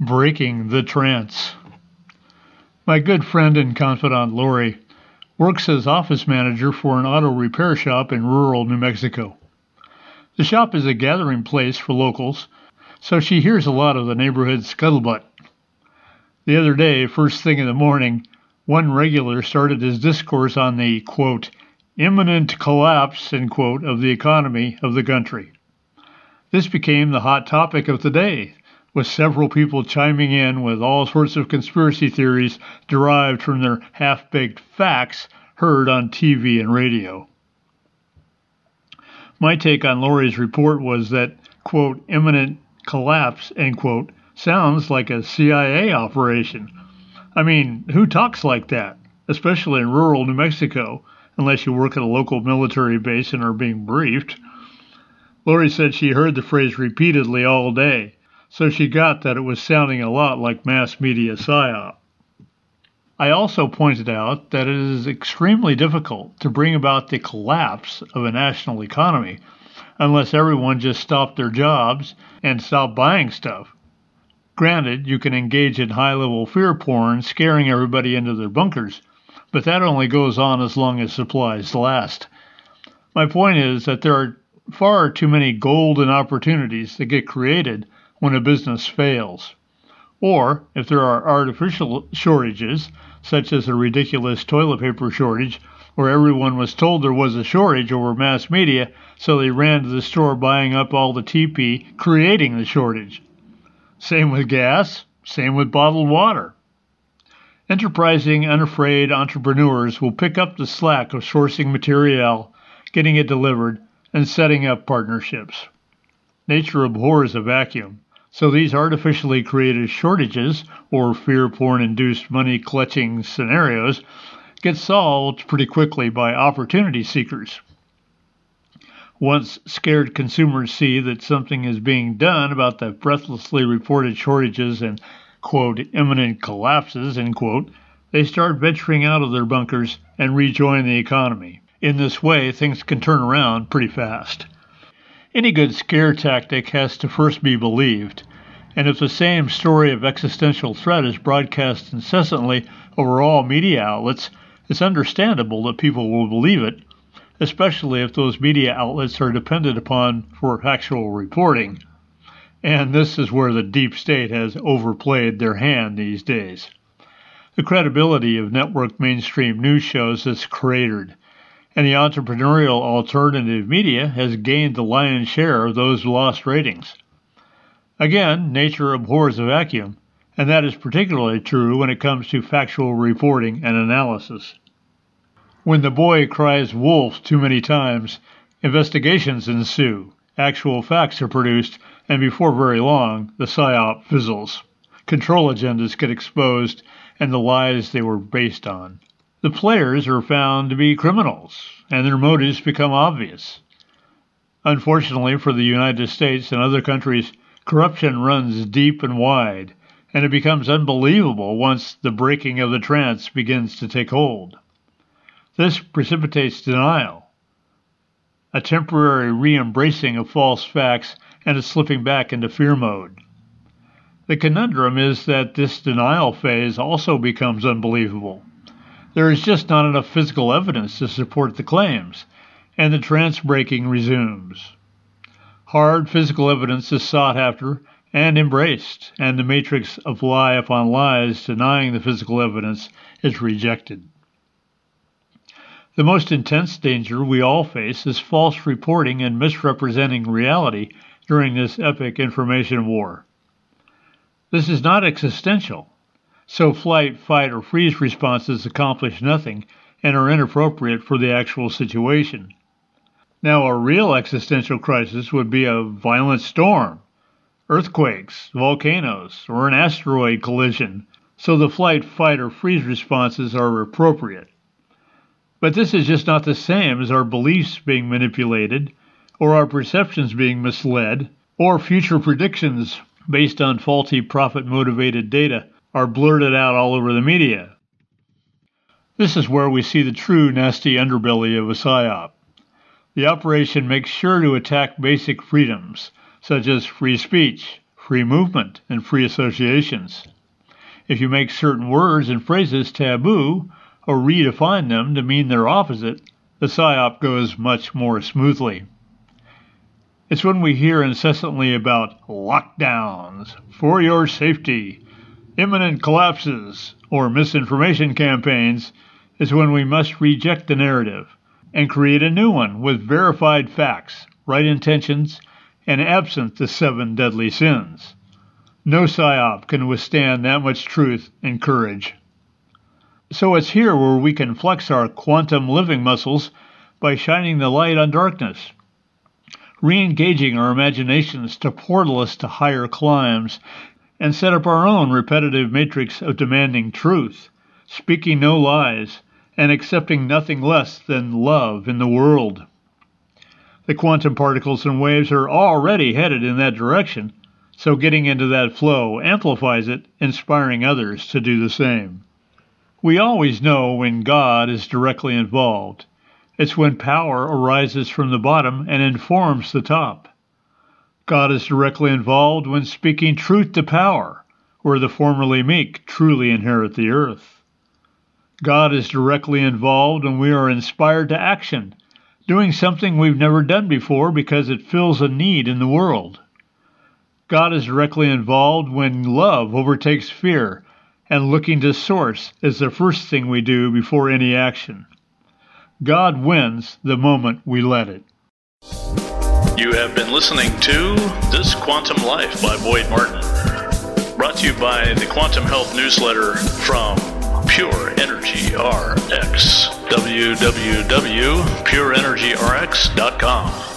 Breaking the Trance. My good friend and confidant Lori works as office manager for an auto repair shop in rural New Mexico. The shop is a gathering place for locals, so she hears a lot of the neighborhood scuttlebutt. The other day, first thing in the morning, one regular started his discourse on the quote, imminent collapse quote, of the economy of the country. This became the hot topic of the day, with several people chiming in with all sorts of conspiracy theories derived from their half baked facts heard on TV and radio. My take on Lori's report was that, quote, imminent collapse, end quote, sounds like a CIA operation. I mean, who talks like that, especially in rural New Mexico, unless you work at a local military base and are being briefed? Lori said she heard the phrase repeatedly all day so she got that it was sounding a lot like mass media psyop. I also pointed out that it is extremely difficult to bring about the collapse of a national economy unless everyone just stopped their jobs and stopped buying stuff. Granted, you can engage in high level fear porn, scaring everybody into their bunkers, but that only goes on as long as supplies last. My point is that there are far too many golden opportunities that get created when a business fails. Or if there are artificial shortages, such as a ridiculous toilet paper shortage, where everyone was told there was a shortage over mass media, so they ran to the store buying up all the TP, creating the shortage. Same with gas, same with bottled water. Enterprising, unafraid entrepreneurs will pick up the slack of sourcing material, getting it delivered, and setting up partnerships. Nature abhors a vacuum. So these artificially created shortages or fear porn induced money clutching scenarios get solved pretty quickly by opportunity seekers. Once scared consumers see that something is being done about the breathlessly reported shortages and quote imminent collapses end quote, they start venturing out of their bunkers and rejoin the economy. In this way, things can turn around pretty fast. Any good scare tactic has to first be believed, and if the same story of existential threat is broadcast incessantly over all media outlets, it's understandable that people will believe it, especially if those media outlets are depended upon for actual reporting. And this is where the deep state has overplayed their hand these days. The credibility of network mainstream news shows has cratered and the entrepreneurial alternative media has gained the lion's share of those lost ratings. Again, nature abhors a vacuum, and that is particularly true when it comes to factual reporting and analysis. When the boy cries wolf too many times, investigations ensue, actual facts are produced, and before very long, the psyop fizzles. Control agendas get exposed, and the lies they were based on. The players are found to be criminals, and their motives become obvious. Unfortunately for the United States and other countries, corruption runs deep and wide, and it becomes unbelievable once the breaking of the trance begins to take hold. This precipitates denial, a temporary re embracing of false facts, and a slipping back into fear mode. The conundrum is that this denial phase also becomes unbelievable. There is just not enough physical evidence to support the claims, and the trance breaking resumes. Hard physical evidence is sought after and embraced, and the matrix of lie upon lies denying the physical evidence is rejected. The most intense danger we all face is false reporting and misrepresenting reality during this epic information war. This is not existential, so flight, fight, or freeze responses accomplish nothing and are inappropriate for the actual situation. Now, a real existential crisis would be a violent storm, earthquakes, volcanoes, or an asteroid collision, so the flight, fight, or freeze responses are appropriate. But this is just not the same as our beliefs being manipulated, or our perceptions being misled, or future predictions based on faulty profit motivated data are blurted out all over the media. This is where we see the true nasty underbelly of a PSYOP. The operation makes sure to attack basic freedoms, such as free speech, free movement, and free associations. If you make certain words and phrases taboo or redefine them to mean their opposite, the psyop goes much more smoothly. It's when we hear incessantly about lockdowns for your safety, imminent collapses, or misinformation campaigns is when we must reject the narrative and create a new one with verified facts, right intentions, and absent the seven deadly sins. No psyop can withstand that much truth and courage. So it's here where we can flex our quantum living muscles by shining the light on darkness, re engaging our imaginations to portal us to higher climes, and set up our own repetitive matrix of demanding truth, speaking no lies, and accepting nothing less than love in the world. The quantum particles and waves are already headed in that direction, so getting into that flow amplifies it, inspiring others to do the same. We always know when God is directly involved. It's when power arises from the bottom and informs the top. God is directly involved when speaking truth to power, where the formerly meek truly inherit the earth. God is directly involved when we are inspired to action, doing something we've never done before because it fills a need in the world. God is directly involved when love overtakes fear and looking to source is the first thing we do before any action. God wins the moment we let it. You have been listening to This Quantum Life by Boyd Martin. Brought to you by the Quantum Health Newsletter from Pure Energy RX. www.pureenergyrx.com.